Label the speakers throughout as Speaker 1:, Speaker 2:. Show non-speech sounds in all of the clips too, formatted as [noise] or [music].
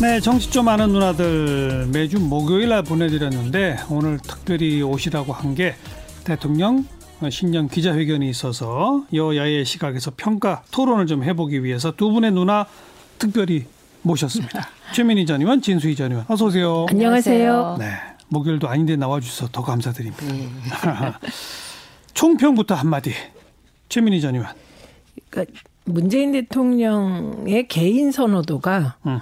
Speaker 1: 네, 정치 좀 아는 누나들 매주 목요일 날 보내드렸는데 오늘 특별히 오시라고 한 게 대통령 신년 기자회견이 있어서 여야의 시각에서 평가 토론을 좀 해보기 위해서 두 분의 누나 특별히 모셨습니다. [laughs] 최민희 전 의원, 진수희 전 의원, 어서 오세요.
Speaker 2: 안녕하세요.
Speaker 1: 네, 목요일도 아닌데 나와주셔서 더 감사드립니다. 네. [laughs] 총평부터 한마디. 최민희 전 의원.
Speaker 2: 그러니까 문재인 대통령의 개인 선호도가 음.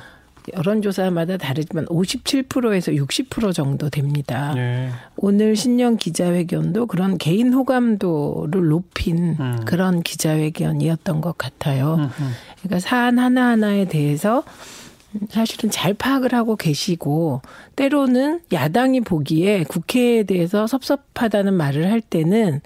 Speaker 2: 여론조사마다 다르지만 57%에서 60% 정도 됩니다. 네. 오늘 신년 기자회견도 그런 개인 호감도를 높인 음. 그런 기자회견이었던 것 같아요. 음흠. 그러니까 사안 하나하나에 대해서 사실은 잘 파악을 하고 계시고 때로는 야당이 보기에 국회에 대해서 섭섭하다는 말을 할 때는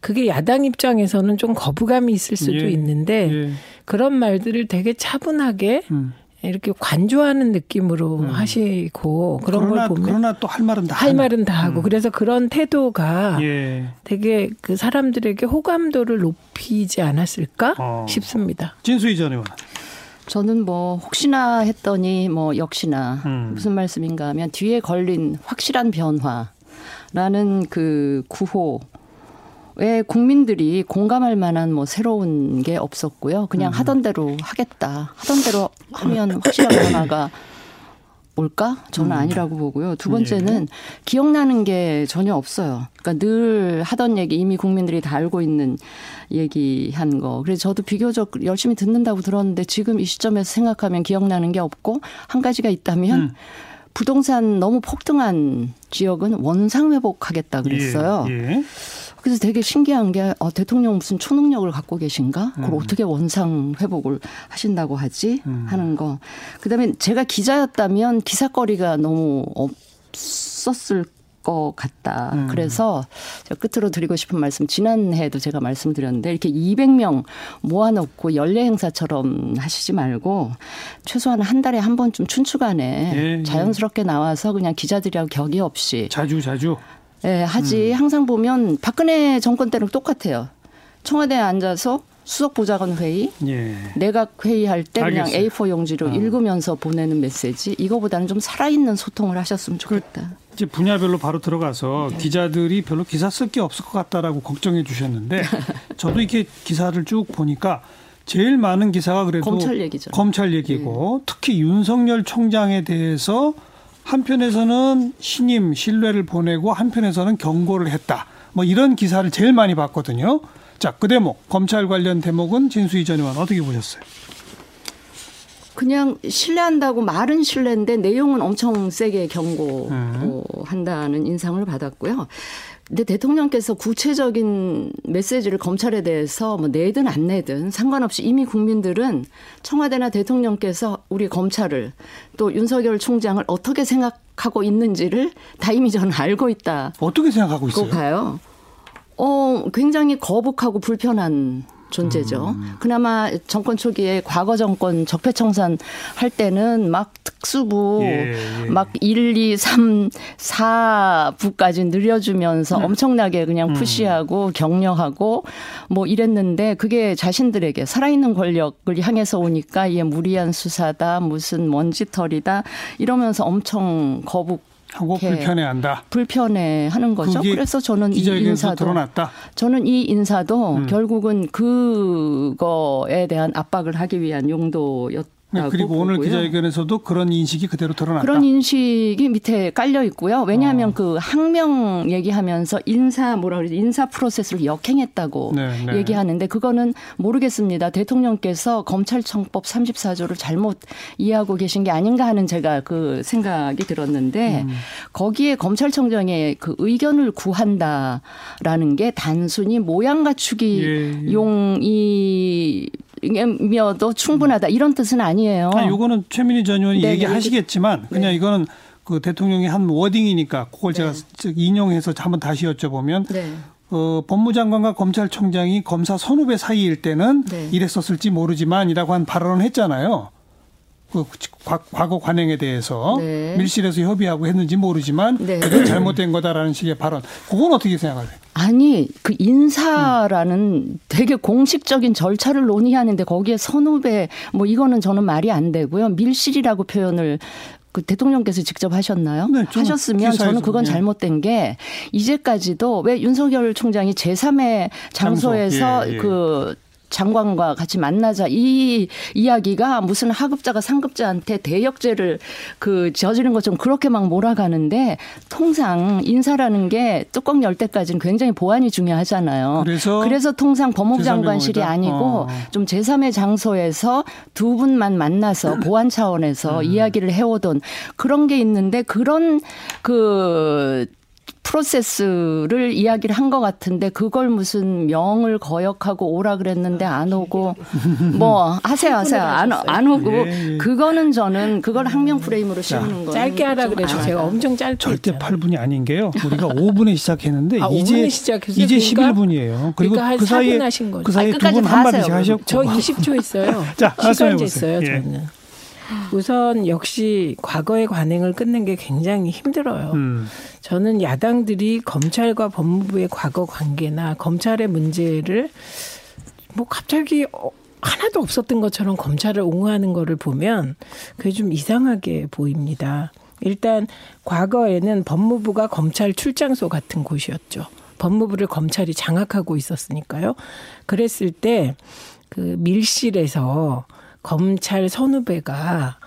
Speaker 2: 그게 야당 입장에서는 좀 거부감이 있을 수도 예. 있는데 예. 그런 말들을 되게 차분하게 음. 이렇게 관조하는 느낌으로 음. 하시고 그런 그러나, 걸 보면
Speaker 1: 그러나 또 할 말은 다
Speaker 2: 할 하나. 말은 다 하고 음. 그래서 그런 태도가 예. 되게 그 사람들에게 호감도를 높이지 않았을까 어. 싶습니다.
Speaker 1: 진수희 전 의원.
Speaker 3: 저는 뭐 혹시나 했더니 뭐 역시나 음. 무슨 말씀인가 하면 뒤에 걸린 확실한 변화라는 그 구호 왜 국민들이 공감할 만한 뭐 새로운 게 없었고요. 그냥 음. 하던 대로 하겠다. 하던 대로 하면 확실한 변화가 올까? 저는 음. 아니라고 보고요. 두 번째는 예. 기억나는 게 전혀 없어요. 그러니까 늘 하던 얘기 이미 국민들이 다 알고 있는 얘기한 거. 그래서 저도 비교적 열심히 듣는다고 들었는데 지금 이 시점에서 생각하면 기억나는 게 없고 한 가지가 있다면 음. 부동산 너무 폭등한 지역은 원상 회복하겠다 그랬어요. 예. 예. 그래서 되게 신기한 게 어, 대통령 무슨 초능력을 갖고 계신가? 그걸 음. 어떻게 원상 회복을 하신다고 하지? 음. 하는 거. 그다음에 제가 기자였다면 기사거리가 너무 없었을 것 같다. 음. 그래서 제가 끝으로 드리고 싶은 말씀 지난해에도 제가 말씀드렸는데 이렇게 200명 모아놓고 연례 행사처럼 하시지 말고 최소한 한 달에 한 번쯤 춘추관에 예, 예. 자연스럽게 나와서 그냥 기자들이랑 격의 없이
Speaker 1: 자주 자주
Speaker 3: 예, 하지. 음. 항상 보면 박근혜 정권 때랑 똑같아요. 청와대에 앉아서 수석 보좌관 회의, 예. 내각 회의할 때 그냥 A4 용지로 어. 읽으면서 보내는 메시지 이거보다는 좀 살아있는 소통을 하셨으면 좋겠다.
Speaker 1: 그 이제 분야별로 바로 들어가서 네. 기자들이 별로 기사 쓸 게 없을 것 같다라고 걱정해 주셨는데 [laughs] 저도 이렇게 기사를 쭉 보니까 제일 많은 기사가 그래도
Speaker 3: 검찰 얘기죠.
Speaker 1: 검찰 얘기고 네. 특히 윤석열 총장에 대해서 한편에서는 신임 신뢰를 보내고 한편에서는 경고를 했다. 뭐 이런 기사를 제일 많이 봤거든요. 자, 그 대목 검찰 관련 대목은 진수희 전 의원 어떻게 보셨어요?
Speaker 3: 그냥 신뢰한다고 말은 신뢰인데 내용은 엄청 세게 경고한다는 음. 인상을 받았고요. 근데 대통령께서 구체적인 메시지를 검찰에 대해서 뭐 내든 안 내든 상관없이 이미 국민들은 청와대나 대통령께서 우리 검찰을 또 윤석열 총장을 어떻게 생각하고 있는지를 다 이미 저는 알고 있다.
Speaker 1: 어떻게 생각하고 있어요?
Speaker 3: 어, 굉장히 거북하고 불편한 존재죠. 음. 그나마 정권 초기에 과거 정권 적폐청산 할 때는 막 특수부 예, 예. 막 1, 2, 3, 4부까지 늘려주면서 음. 엄청나게 그냥 음. 푸시하고 음. 격려하고 뭐 이랬는데 그게 자신들에게 살아있는 권력을 향해서 오니까 이게 무리한 수사다 무슨 먼지털이다 이러면서 엄청 거북
Speaker 1: 하고 불편해한다.
Speaker 3: 불편해하는 거죠. 그래서 저는 이 인사도
Speaker 1: 드러났다.
Speaker 3: 저는 이 인사도 음. 결국은 그거에 대한 압박을 하기 위한 용도였.
Speaker 1: 네, 그리고 보고요. 오늘 기자회견에서도 그런 인식이 그대로 드러났다.
Speaker 3: 그런 인식이 밑에 깔려 있고요. 왜냐하면 어. 그 항명 얘기하면서 인사 뭐라 그러지 인사 프로세스를 역행했다고 네, 네. 얘기하는데 그거는 모르겠습니다. 대통령께서 검찰청법 34조를 잘못 이해하고 계신 게 아닌가 하는 제가 그 생각이 들었는데 음. 거기에 검찰청장의 그 의견을 구한다라는 게 단순히 모양 갖추기 예, 예. 용이 이며도 충분하다 이런 뜻은 아니에요.
Speaker 1: 아, 요거는 최민희 전 의원이 네, 네 얘기하시겠지만 네. 그냥 이거는 그 대통령이 한 워딩이니까 그걸 제가 네. 인용해서 한번 다시 여쭤보면 네. 어, 법무장관과 검찰총장이 검사 선후배 사이일 때는 네. 이랬었을지 모르지만이라고 한 발언을 했잖아요. 그 과거 관행에 대해서 네. 밀실에서 협의하고 했는지 모르지만 네. 잘못된 거다라는 식의 발언. 그건 어떻게 생각하세요?
Speaker 3: 아니 그 인사라는 음. 되게 공식적인 절차를 논의하는데 거기에 선후배 뭐 이거는 저는 말이 안 되고요. 밀실이라고 표현을 그 대통령께서 직접 하셨나요? 네, 하셨으면 저는 그건 예. 잘못된 게 이제까지도 왜 윤석열 총장이 제3의 장소에서 장소. 예, 예. 그 장관과 같이 만나자 이 이야기가 무슨 하급자가 상급자한테 대역죄를 그 저지른 것처럼 그렇게 막 몰아가는데 통상 인사라는 게 뚜껑 열 때까지는 굉장히 보안이 중요하잖아요. 그래서 그래서 통상 법무부 장관실이 아니고 어. 좀 제3의 장소에서 두 분만 만나서 [laughs] 보안 차원에서 음. 이야기를 해오던 그런 게 있는데 그런 그 프로세스를 이야기를 한 것 같은데 그걸 무슨 명을 거역하고 오라 그랬는데 안 오고 뭐 하세요 하세요 안, 안 오고 예, 예. 그거는 저는 그걸 학명 프레임으로 씌우는 거
Speaker 2: 짧게 하라 그래서 제가 엄청 짧게
Speaker 1: 절대 했잖아요. 8분이 아닌 게요. 우리가 5분에 시작했는데 [laughs] 아, 이제 이제 11분이에요. 그리고 그러니까 그 사이에 그 사이에 두 분 한 마디씩 하셨고
Speaker 2: 저 20초 있어요. [laughs] 자, 시간 쟀어요 예. 저는. 우선 역시 과거의 관행을 끊는 게 굉장히 힘들어요. 음. 저는 야당들이 검찰과 법무부의 과거 관계나 검찰의 문제를 뭐 갑자기 어, 하나도 없었던 것처럼 검찰을 옹호하는 거를 보면 그게 좀 이상하게 보입니다. 일단 과거에는 법무부가 검찰 출장소 같은 곳이었죠. 법무부를 검찰이 장악하고 있었으니까요. 그랬을 때 그 밀실에서 검찰 선후배가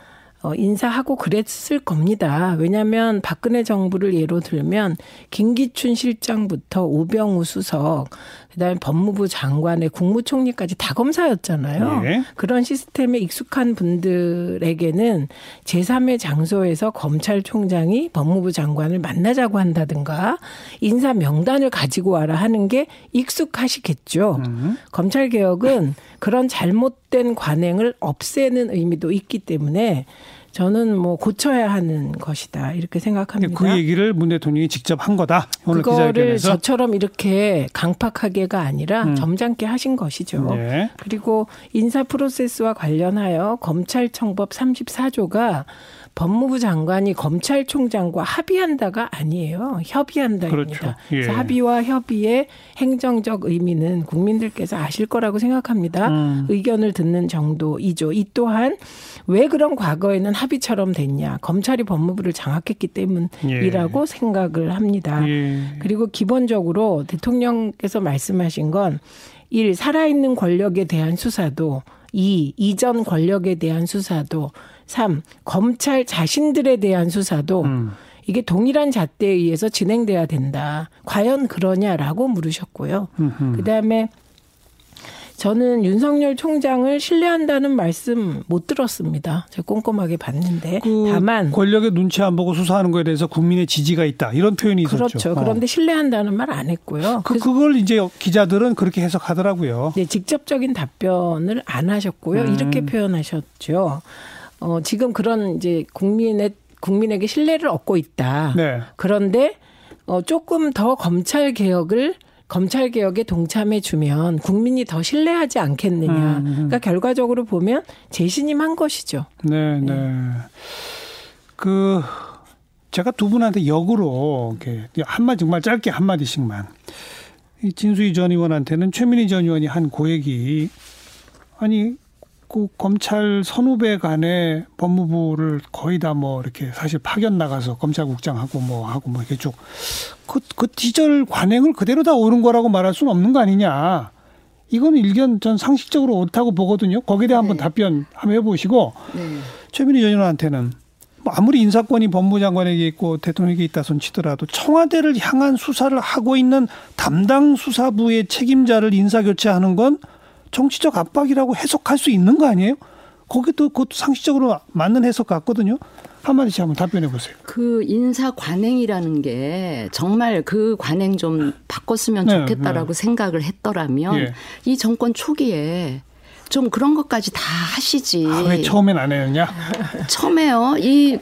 Speaker 2: 어, 인사하고 그랬을 겁니다. 왜냐하면 박근혜 정부를 예로 들면 김기춘 실장부터 오병우 수석, 그다음에 법무부 장관의 국무총리까지 다 검사였잖아요. 네. 그런 시스템에 익숙한 분들에게는 제3의 장소에서 검찰총장이 법무부 장관을 만나자고 한다든가 인사 명단을 가지고 와라 하는 게 익숙하시겠죠. 음. 검찰 개혁은 그런 잘못 된 관행을 없애는 의미도 있기 때문에 저는 뭐 고쳐야 하는 것이다 이렇게 생각합니다.
Speaker 1: 그 얘기를 문 대통령이 직접 한 거다. 오늘
Speaker 2: 그거를. 저처럼 이렇게 강팍하게가 아니라 음. 점잖게 하신 것이죠. 네. 그리고 인사 프로세스와 관련하여 검찰청법 34조가 법무부 장관이 검찰총장과 합의한다가 아니에요. 협의한다입니다. 그렇죠. 예. 합의와 협의의 행정적 의미는 국민들께서 아실 거라고 생각합니다. 음. 의견을 듣는 정도이죠. 이 또한 왜 그런 과거에는 합 의처럼 됐냐. 검찰이 법무부를 장악했기 때문이라고 예. 생각을 합니다. 예. 그리고 기본적으로 대통령께서 말씀하신 건 일, 살아있는 권력에 대한 수사도 이, 이전 권력에 대한 수사도 3. 검찰 자신들에 대한 수사도 음. 이게 동일한 잣대에 의해서 진행돼야 된다. 과연 그러냐라고 물으셨고요. 그 다음에 저는 윤석열 총장을 신뢰한다는 말씀 못 들었습니다. 제가 꼼꼼하게 봤는데 그 다만
Speaker 1: 권력의 눈치 안 보고 수사하는 거에 대해서 국민의 지지가 있다 이런 표현이
Speaker 2: 있었죠.
Speaker 1: 그렇죠.
Speaker 2: 어. 그런데 신뢰한다는 말 안 했고요.
Speaker 1: 그 그걸 이제 기자들은 그렇게 해석하더라고요.
Speaker 2: 네, 직접적인 답변을 안 하셨고요. 음. 이렇게 표현하셨죠. 어, 지금 그런 이제 국민의 국민에게 신뢰를 얻고 있다. 네. 그런데 어, 조금 더 검찰 개혁을 검찰 개혁에 동참해 주면 국민이 더 신뢰하지 않겠느냐. 음, 음. 그러니까 결과적으로 보면 재신임한 것이죠.
Speaker 1: 네, 네. 네. 그 제가 두 분한테 역으로 이렇게 한마디 정말 짧게 한 마디씩만. 이 진수희 전 의원한테는 최민희 전 의원이 한 고액이 아니 그 검찰 선후배 간에 법무부를 거의 다 뭐 이렇게 사실 파견 나가서 검찰국장하고 뭐 하고 뭐 이렇게 쭉 그, 그 디절 관행을 그대로 다 옳은 거라고 말할 수는 없는 거 아니냐. 이거는 일견 전 상식적으로 옳다고 보거든요. 거기에 대해 네. 한번 답변 한번 해보시고 네. 최민희 전 의원한테는 뭐 아무리 인사권이 법무장관에게 있고 대통령에게 있다 손 치더라도 청와대를 향한 수사를 하고 있는 담당 수사부의 책임자를 인사교체하는 건 정치적 압박이라고 해석할 수 있는 거 아니에요? 거기도 그것도 상식적으로 맞는 해석 같거든요. 한마디씩 한번 답변해 보세요.
Speaker 3: 그 인사 관행이라는 게 정말 그 관행 좀 바꿨으면 네, 좋겠다라고 네. 생각을 했더라면 예. 이 정권 초기에 좀 그런 것까지 다 하시지.
Speaker 1: 아, 왜 처음엔 안 했냐? [laughs]
Speaker 3: 처음에요. 이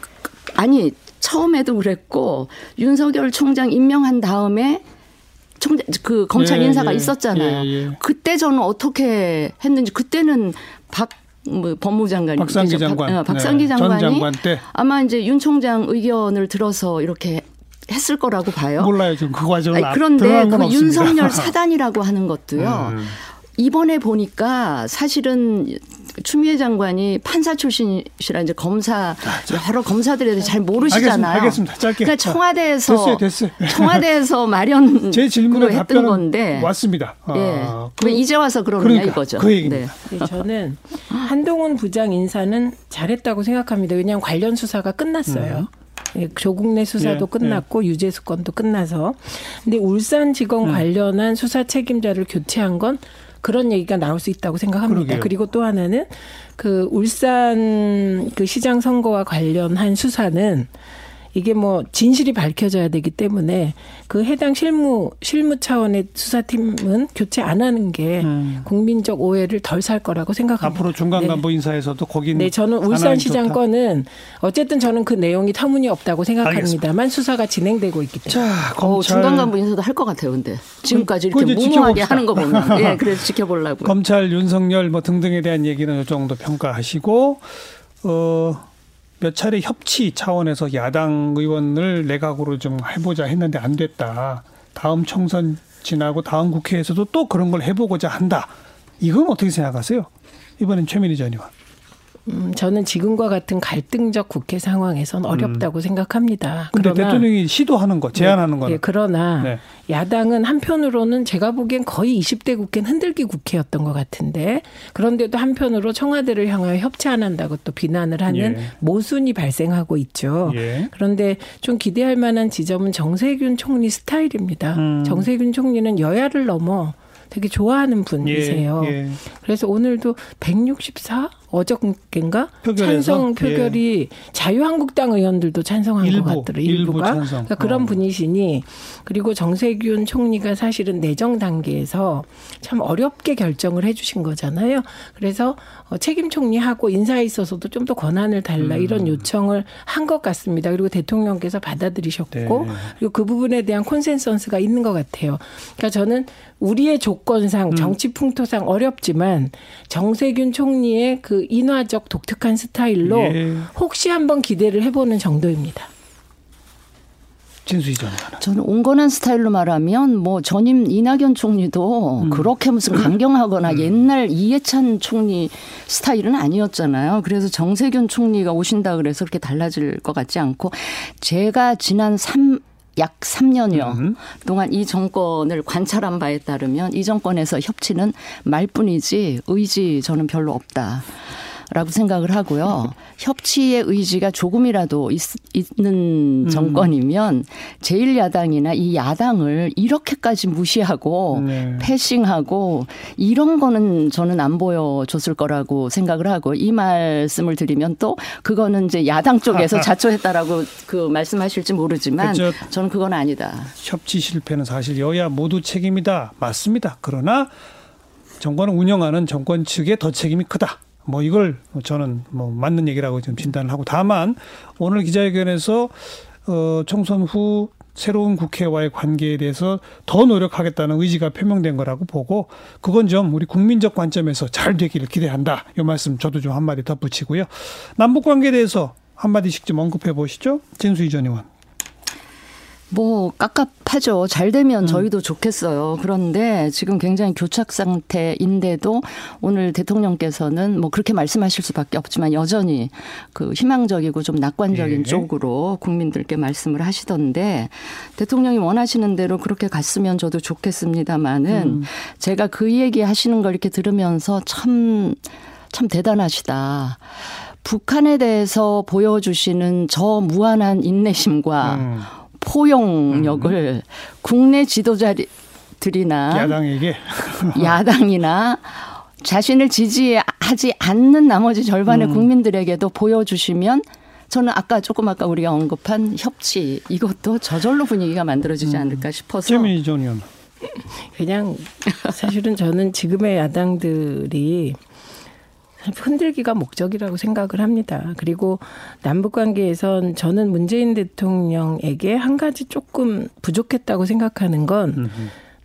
Speaker 3: 아니 처음에도 그랬고 윤석열 총장 임명한 다음에 총, 그 검찰 예, 인사가 예, 있었잖아요. 예, 예, 그때 저는 어떻게 했는지 그때는 박 뭐 법무장관이
Speaker 1: 박상기 장관,
Speaker 3: 박, 어, 박상기 네. 장관이 장관 아마 이제 윤 총장 의견을 들어서 이렇게 했을 거라고 봐요.
Speaker 1: 몰라요, 지금 그 과정을.
Speaker 3: 그런데 그 윤석열 [laughs] 사단이라고 하는 것도요. 음. 이번에 보니까 사실은 추미애 장관이 판사 출신이시라 이제 검사 여러 검사들에 대해서 잘 모르시잖아요.
Speaker 1: 알겠습니다. 알겠습니다. 짧게.
Speaker 3: 그러니까 청와대에서
Speaker 1: 됐어요, 됐어요.
Speaker 3: 청와대에서 마련 [laughs]
Speaker 1: 제 질문에 했던 건데
Speaker 3: 왔습니다. 예. 아, 그, 이제 와서 그러느냐
Speaker 1: 그러니까,
Speaker 3: 이거죠.
Speaker 1: 그 얘기입니다.
Speaker 2: 네. 네, 저는 한동훈 부장 인사는 잘했다고 생각합니다. 왜냐하면 관련 수사가 끝났어요. 음. 예, 조국 내 수사도 예, 끝났고 예. 유죄 수 건도 끝나서 근데 울산 지검 음. 관련한 수사 책임자를 교체한 건 그런 얘기가 나올 수 있다고 생각합니다. 그러게요. 그리고 또 하나는 그 울산 그 시장 선거와 관련한 수사는 이게 뭐 진실이 밝혀져야 되기 때문에 그 해당 실무 실무 차원의 수사팀은 교체 안 하는 게 음. 국민적 오해를 덜 살 거라고 생각합니다.
Speaker 1: 앞으로 중간 간부 네. 인사에서도 거기는
Speaker 2: 네, 저는 울산시장 건은 어쨌든 저는 그 내용이 터무니없다고 생각합니다만 알겠습니다. 수사가 진행되고 있기 때문에.
Speaker 3: 자, 검찰... 어, 중간 간부 인사도 할 것 같아요, 근데 지금까지 이렇게 무모하게 하는 거 보면, [laughs] 예, 그래서 지켜보려고.
Speaker 1: 검찰 윤석열 뭐 등등에 대한 얘기는 이 정도 평가하시고 어. 몇 차례 협치 차원에서 야당 의원을 내각으로 좀 해보자 했는데 안 됐다. 다음 총선 지나고 다음 국회에서도 또 그런 걸 해보고자 한다. 이건 어떻게 생각하세요? 이번엔 최민희 전 의원.
Speaker 2: 음, 저는 지금과 같은 갈등적 국회 상황에선 음. 어렵다고 음. 생각합니다.
Speaker 1: 그런데 대통령이 시도하는 거, 제안하는 거. 네,
Speaker 2: 네, 그러나 네. 야당은 한편으로는 제가 보기엔 거의 20대 국회는 흔들기 국회였던 것 같은데 그런데도 한편으로 청와대를 향하여 협치 안 한다고 또 비난을 하는 예. 모순이 발생하고 있죠. 예. 그런데 좀 기대할 만한 지점은 정세균 총리 스타일입니다. 음. 정세균 총리는 여야를 넘어 되게 좋아하는 분이세요. 예, 예. 그래서 오늘도 164 어저께인가 찬성 표결이 예. 자유한국당 의원들도 찬성한 일부, 것 같더라고요. 일부가 일부 그러니까 그런 어. 분이시니 그리고 정세균 총리가 사실은 내정 단계에서 참 어렵게 결정을 해주신 거잖아요. 그래서 어, 책임 총리하고 인사에 있어서도 좀 더 권한을 달라 음. 이런 요청을 한 것 같습니다. 그리고 대통령께서 받아들이셨고 네. 그리고 그 부분에 대한 콘센서스가 있는 것 같아요. 그러니까 저는 우리의 조건상 음. 정치 풍토상 어렵지만 정세균 총리의 그 인화적 독특한 스타일로 예. 혹시 한번 기대를 해보는 정도입니다.
Speaker 1: 진수희 전
Speaker 3: 저는 온건한 스타일로 말하면 뭐 전임 이낙연 총리도 음. 그렇게 무슨 강경하거나 음. 옛날 이해찬 총리 스타일은 아니었잖아요. 그래서 정세균 총리가 오신다 그래서 그렇게 달라질 것 같지 않고 제가 지난 3, 약 3년여 음. 동안 이 정권을 관찰한 바에 따르면 이 정권에서 협치는 말뿐이지 의지 저는 별로 없다. 라고 생각을 하고요. 협치의 의지가 조금이라도 있, 는 음. 정권이면 제1야당이나 이 야당을 이렇게까지 무시하고 네. 패싱하고 이런 거는 저는 안 보여줬을 거라고 생각을 하고 이 말씀을 드리면 또 그거는 이제 야당 쪽에서 [laughs] 자초했다라고 그 말씀하실지 모르지만 그렇죠. 저는 그건 아니다.
Speaker 1: 협치 실패는 사실 여야 모두 책임이다. 맞습니다. 그러나 정권을 운영하는 정권 측의 더 책임이 크다. 뭐 이걸 저는 뭐 맞는 얘기라고 좀 진단을 하고 다만 오늘 기자회견에서 어 총선 후 새로운 국회와의 관계에 대해서 더 노력하겠다는 의지가 표명된 거라고 보고 그건 좀 우리 국민적 관점에서 잘 되기를 기대한다. 이 말씀 저도 좀 한마디 덧붙이고요. 남북 관계에 대해서 한마디씩 좀 언급해 보시죠. 진수희 전 의원.
Speaker 3: 뭐 깝깝하죠. 잘 되면 음. 저희도 좋겠어요. 그런데 지금 굉장히 교착 상태인데도 오늘 대통령께서는 뭐 그렇게 말씀하실 수밖에 없지만 여전히 그 희망적이고 좀 낙관적인 예. 쪽으로 국민들께 말씀을 하시던데 대통령이 원하시는 대로 그렇게 갔으면 저도 좋겠습니다마는 음. 제가 그 얘기 하시는 걸 이렇게 들으면서 참참 참 대단하시다. 북한에 대해서 보여주시는 저 무한한 인내심과 음. 포용력을 음. 국내 지도자들이나
Speaker 1: 야당에게 [laughs]
Speaker 3: 야당이나 자신을 지지하지 않는 나머지 절반의 음. 국민들에게도 보여주시면 저는 아까 조금 아까 우리가 언급한 협치 이것도 저절로 분위기가 만들어지지 음. 않을까 싶어서.
Speaker 1: 최민희 전 의원.
Speaker 2: 그냥 사실은 저는 지금의 야당들이 흔들기가 목적이라고 생각을 합니다. 그리고 남북 관계에선 저는 문재인 대통령에게 한 가지 조금 부족했다고 생각하는 건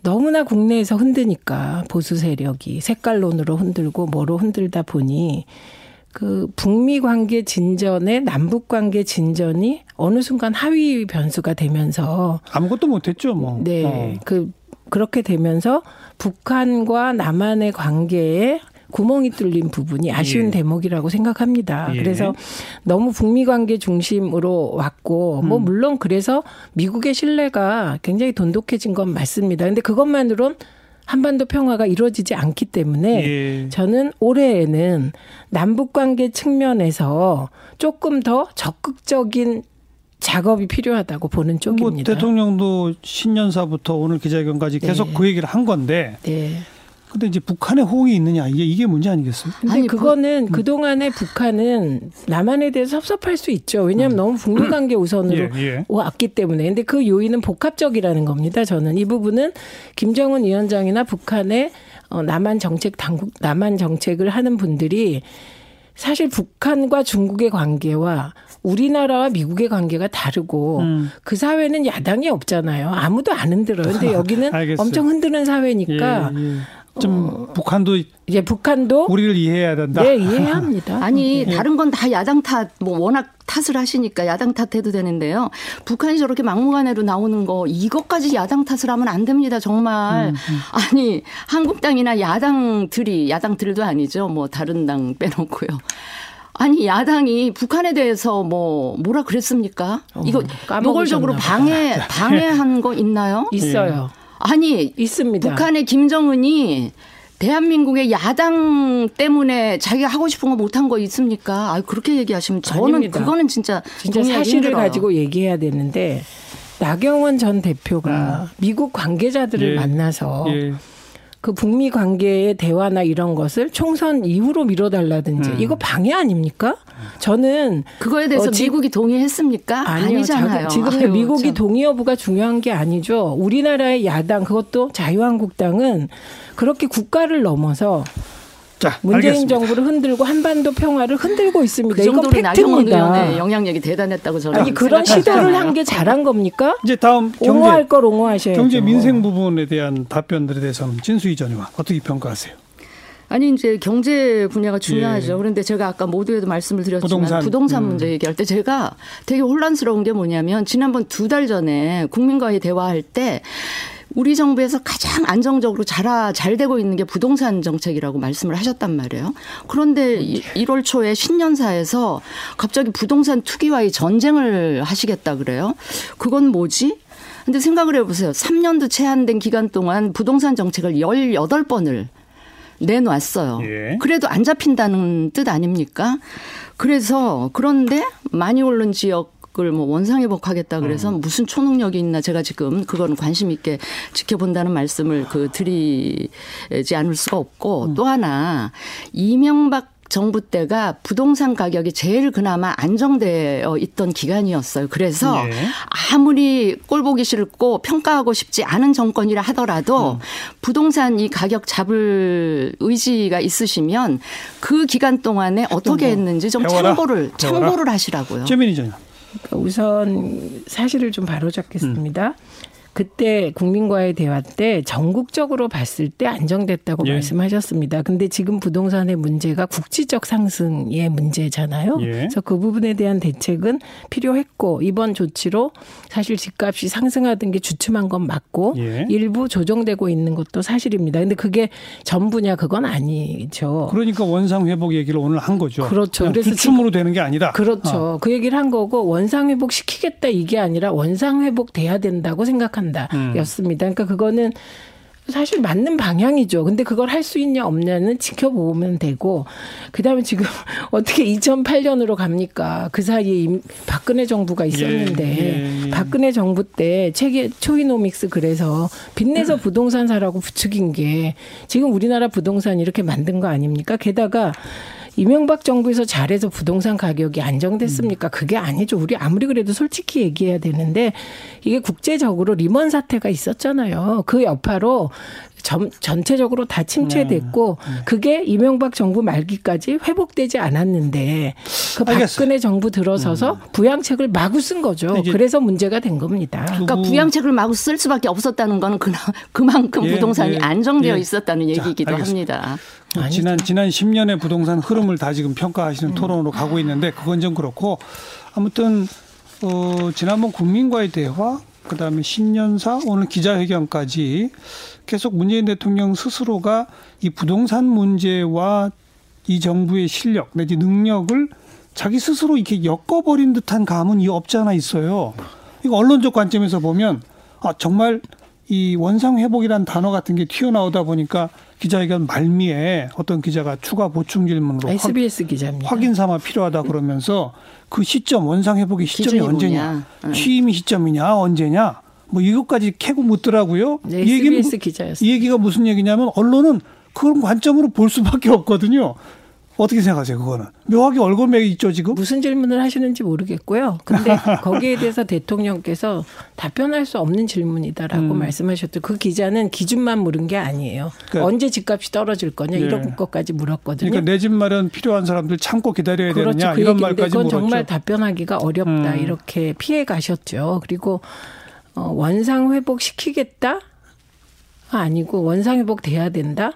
Speaker 2: 너무나 국내에서 흔드니까 보수 세력이 색깔론으로 흔들고 뭐로 흔들다 보니 그 북미 관계 진전에 남북 관계 진전이 어느 순간 하위 변수가 되면서
Speaker 1: 아무것도 못했죠, 뭐.
Speaker 2: 네, 어. 그 그렇게 되면서 북한과 남한의 관계에 구멍이 뚫린 부분이 아쉬운 예. 대목이라고 생각합니다. 예. 그래서 너무 북미 관계 중심으로 왔고 뭐 음. 물론 그래서 미국의 신뢰가 굉장히 돈독해진 건 맞습니다. 근데 그것만으론 한반도 평화가 이루어지지 않기 때문에 예. 저는 올해에는 남북 관계 측면에서 조금 더 적극적인 작업이 필요하다고 보는 뭐 쪽입니다.
Speaker 1: 뭐 대통령도 신년사부터 오늘 기자회견까지 계속 네. 그 얘기를 한 건데 네. 근데 이제 북한의 호응이 있느냐 이게 이게 문제 아니겠어요?
Speaker 2: 근데 아니, 그거는 부, 음. 그 동안에 북한은 남한에 대해서 섭섭할 수 있죠. 왜냐하면 음. 너무 북미 관계 우선으로 예, 예. 왔기 때문에. 근데 그 요인은 복합적이라는 겁니다. 저는 이 부분은 김정은 위원장이나 북한의 어, 남한 정책 당국 남한 정책을 하는 분들이 사실 북한과 중국의 관계와 우리나라와 미국의 관계가 다르고 음. 그 사회는 야당이 없잖아요. 아무도 안 흔들어요. 근데 [laughs] 여기는 엄청 흔드는 사회니까 예, 예.
Speaker 1: 좀 어, 북한도
Speaker 2: 이제 북한도
Speaker 1: 우리를 이해해야 된다.
Speaker 2: 네, 이해합니다. [laughs]
Speaker 3: 아니 네. 다른 건 다 야당 탓, 뭐 워낙 탓을 하시니까 야당 탓해도 되는데요. 북한이 저렇게 막무가내로 나오는 거 이것까지 야당 탓을 하면 안 됩니다. 정말 음, 음. 아니 한국당이나 야당들이 야당들도 아니죠. 뭐 다른 당 빼놓고요. 아니 야당이 북한에 대해서 뭐 뭐라 그랬습니까? 어, 이거 노골적으로 방해 방해한 거 있나요?
Speaker 2: 있어요.
Speaker 3: 아니
Speaker 2: 있습니다.
Speaker 3: 북한의 김정은이 대한민국의 야당 때문에 자기가 하고 싶은 거 못한 거 있습니까? 아 그렇게 얘기하시면 저는 아닙니다. 그거는 진짜
Speaker 2: 진짜 사실을 힘들어요. 가지고 얘기해야 되는데 나경원 전 대표가 음. 미국 관계자들을 예. 만나서 예. 그 북미 관계의 대화나 이런 것을 총선 이후로 미뤄달라든지 음. 이거 방해 아닙니까? 저는
Speaker 3: 그거에 대해서 어, 미국이 동의했습니까?
Speaker 2: 아니요, 아니잖아요. 지금 아유, 미국이 참. 동의 여부가 중요한 게 아니죠. 우리나라의 야당 그것도 자유한국당은 그렇게 국가를 넘어서 자, 문재인 알겠습니다. 정부를 흔들고 한반도 평화를 흔들고 있습니다. 그 이건 팩트입니다.
Speaker 3: 영향력이 대단했다고 저는
Speaker 2: 아니 그런 시도를 한 게 잘한 겁니까?
Speaker 1: 이제 다음
Speaker 2: 경제, 옹호할 걸 옹호하셔야죠.
Speaker 1: 경제 민생 부분에 대한 답변들에 대해서는 진수희 전 의원 어떻게 평가하세요?
Speaker 3: 아니 이제 경제 분야가 중요하죠. 예. 그런데 제가 아까 모두에도 말씀을 드렸지만 부동산, 부동산 음. 문제 음. 얘기할 때 제가 되게 혼란스러운 게 뭐냐면 지난번 두 달 전에 국민과의 대화할 때 우리 정부에서 가장 안정적으로 잘, 잘 되고 있는 게 부동산 정책이라고 말씀을 하셨단 말이에요. 그런데 1월 초에 신년사에서 갑자기 부동산 투기와의 전쟁을 하시겠다 그래요. 그건 뭐지? 근데 생각을 해보세요. 3년도 채 안 된 기간 동안 부동산 정책을 18번을 내놨어요. 예. 그래도 안 잡힌다는 뜻 아닙니까? 그래서 그런데 많이 오른 지역 그걸 뭐 원상회복하겠다 그래서 음. 무슨 초능력이 있나 제가 지금 그거는 관심 있게 지켜본다는 말씀을 그 드리지 않을 수가 없고 음. 또 하나 이명박 정부 때가 부동산 가격이 제일 그나마 안정되어 있던 기간이었어요. 그래서 네. 아무리 꼴 보기 싫고 평가하고 싶지 않은 정권이라 하더라도 음. 부동산 이 가격 잡을 의지가 있으시면 그 기간 동안에 어떻게 뭐 했는지 좀 참고를 참고를 하시라고요.
Speaker 1: 최민희 전
Speaker 2: 우선 사실을 좀 바로잡겠습니다. 음. 그때 국민과의 대화 때 전국적으로 봤을 때 안정됐다고 예. 말씀하셨습니다. 근데 지금 부동산의 문제가 국지적 상승의 문제잖아요. 예. 그래서 그 부분에 대한 대책은 필요했고 이번 조치로 사실 집값이 상승하던 게 주춤한 건 맞고 예. 일부 조정되고 있는 것도 사실입니다. 근데 그게 전부냐 그건 아니죠.
Speaker 1: 그러니까 원상 회복 얘기를 오늘 한 거죠.
Speaker 2: 그렇죠.
Speaker 1: 그래서 주춤으로 되는 게 아니다.
Speaker 2: 그렇죠. 어. 그 얘기를 한 거고 원상 회복 시키겠다 이게 아니라 원상 회복 돼야 된다고 생각합니다. 생각한다였습니다. 음. 그러니까 그거는 사실 맞는 방향이죠. 근데 그걸 할 수 있냐 없냐는 지켜보면 되고 그다음에 지금 [laughs] 어떻게 2008년으로 갑니까? 그 사이에 박근혜 정부가 있었는데 예, 예, 예. 박근혜 정부 때 체계 초이노믹스 그래서 빚내서 부동산 사라고 부추긴 게 지금 우리나라 부동산 이렇게 만든 거 아닙니까? 게다가 이명박 정부에서 잘해서 부동산 가격이 안정됐습니까? 음. 그게 아니죠. 우리 아무리 그래도 솔직히 얘기해야 되는데 이게 국제적으로 리먼 사태가 있었잖아요. 그 여파로 전, 전체적으로 다 침체됐고 네. 네. 그게 이명박 정부 말기까지 회복되지 않았는데 그 박근혜 알겠어요. 정부 들어서서 음. 부양책을 마구 쓴 거죠. 그래서 문제가 된 겁니다.
Speaker 3: 그러니까 부양책을 마구 쓸 수밖에 없었다는 거는 그만큼 예, 부동산이 예, 안정되어 예. 있었다는 얘기이기도 자, 합니다.
Speaker 1: 지난 지난 10년의 부동산 흐름을 다 지금 평가하시는 음. 토론으로 가고 있는데 그건 좀 그렇고 아무튼 어, 지난번 국민과의 대화 그다음에 신년사 오늘 기자회견까지 계속 문재인 대통령 스스로가 이 부동산 문제와 이 정부의 실력 내지 능력을 자기 스스로 이렇게 엮어버린 듯한 감은 이 없지 않아 있어요. 이거 언론적 관점에서 보면 아 정말 이 원상 회복이란 단어 같은 게 튀어나오다 보니까 기자회견 말미에 어떤 기자가 추가 보충 질문으로
Speaker 2: SBS 기자입니다.
Speaker 1: 확인 삼아 필요하다 그러면서 그 시점 원상 회복의 시점이 언제냐, 뭐냐. 취임이 시점이냐 언제냐 뭐 이것까지 캐고 묻더라고요.
Speaker 2: 네, 이 얘기는 기자였어요.
Speaker 1: 이 얘기가 무슨 얘기냐면 언론은 그런 관점으로 볼 수밖에 없거든요. 어떻게 생각하세요, 그거는? 묘하게 얼굴맥이 있죠, 지금?
Speaker 2: 무슨 질문을 하시는지 모르겠고요. 근데 [laughs] 거기에 대해서 대통령께서 답변할 수 없는 질문이다라고 음. 말씀하셨죠. 그 기자는 기준만 물은 게 아니에요. 그러니까 언제 집값이 떨어질 거냐 예. 이런 것까지 물었거든요.
Speaker 1: 그러니까 내 집 마련 필요한 사람들 참고 기다려야 그렇죠. 되느냐 그 이런 말까지
Speaker 2: 물었죠. 정말 답변하기가 어렵다 음. 이렇게 피해 가셨죠. 그리고 어, 원상 회복 시키겠다? 아니고 원상 회복 돼야 된다?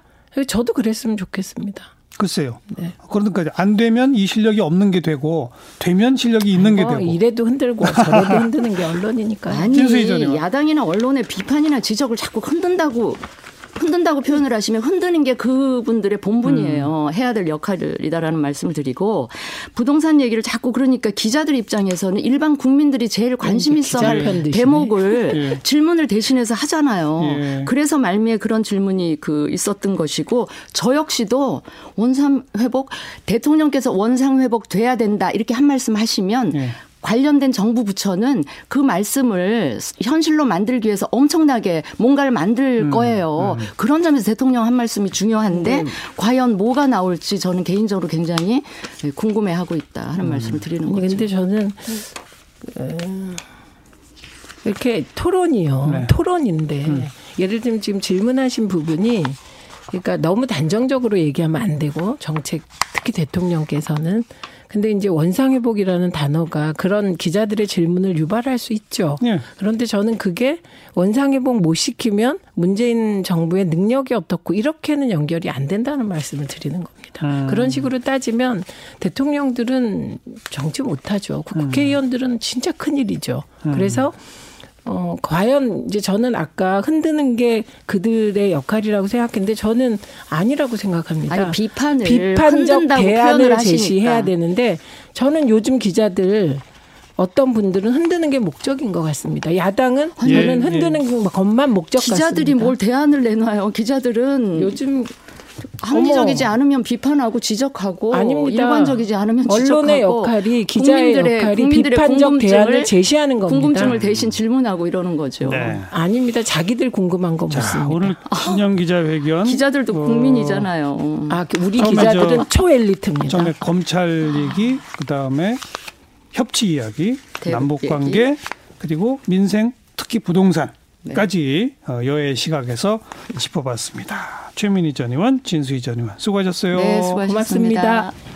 Speaker 2: 저도 그랬으면 좋겠습니다.
Speaker 1: 글쎄요. 네. 그러니까 안 되면 이 실력이 없는 게 되고 되면 실력이 있는 게 되고
Speaker 2: 이래도 흔들고 저래도 [laughs] 흔드는 게 언론이니까요.
Speaker 3: 아니 야당이나 언론의 비판이나 지적을 자꾸 흔든다고 흔든다고 표현을 하시면 흔드는 게 그분들의 본분이에요. 음. 해야 될 역할이다라는 말씀을 드리고 부동산 얘기를 자꾸 그러니까 기자들 입장에서는 일반 국민들이 제일 관심 있어 할 대목을 예. 질문을 대신해서 하잖아요. 예. 그래서 말미에 그런 질문이 그 있었던 것이고 저 역시도 원상 회복 대통령께서 원상 회복 돼야 된다 이렇게 한 말씀 하시면 예. 관련된 정부 부처는 그 말씀을 현실로 만들기 위해서 엄청나게 뭔가를 만들 음, 거예요. 음. 그런 점에서 대통령 한 말씀이 중요한데 음. 과연 뭐가 나올지 저는 개인적으로 굉장히 궁금해하고 있다 하는 음. 말씀을 드리는 거죠.
Speaker 2: 근데 저는 음, 이렇게 토론이요. 네. 토론인데 음. 예를 들면 지금 질문하신 부분이 그러니까 너무 단정적으로 얘기하면 안 되고 정책 특히 대통령께서는 근데 이제 원상회복이라는 단어가 그런 기자들의 질문을 유발할 수 있죠. 네. 그런데 저는 그게 원상회복 못 시키면 문재인 정부의 능력이 어떻고 이렇게는 연결이 안 된다는 말씀을 드리는 겁니다. 음. 그런 식으로 따지면 대통령들은 정치 못하죠. 그 음. 국회의원들은 진짜 큰일이죠. 음. 그래서 어, 과연 이제 저는 아까 흔드는 게 그들의 역할이라고 생각했는데 저는 아니라고 생각합니다.
Speaker 3: 아니, 비판을
Speaker 2: 비판적 대안을 제시해야 되는데 저는 요즘 기자들 어떤 분들은 흔드는 게 목적인 것 같습니다. 야당은 예, 저는 흔드는 예. 것만 목적
Speaker 3: 기자들이
Speaker 2: 같습니다.
Speaker 3: 뭘 대안을 내놔요. 기자들은 요즘 합리적이지 어머. 않으면 비판하고 지적하고 아닙니다. 일관적이지 않으면
Speaker 2: 언론의 역할이 기자의 국민들의, 역할이 국민들의 비판적 대안을 제시하는 겁니다.
Speaker 3: 궁금증을 대신 질문하고 이러는 거죠. 네.
Speaker 2: 아닙니다. 자기들 궁금한 거 묻습니다.
Speaker 1: 오늘 [laughs] 신년 기자 회견
Speaker 3: 기자들도 어. 국민이잖아요.
Speaker 2: 아 우리 기자들은 초엘리트입니다.
Speaker 1: 처음에 검찰 얘기 그다음에 협치 이야기, 남북 관계 그리고 민생 특히 부동산 까지 네. 어, 여의 시각에서 짚어봤습니다. 최민희 전 의원, 진수희 전 의원 수고하셨어요.
Speaker 3: 네, 수고하셨습니다. 고맙습니다.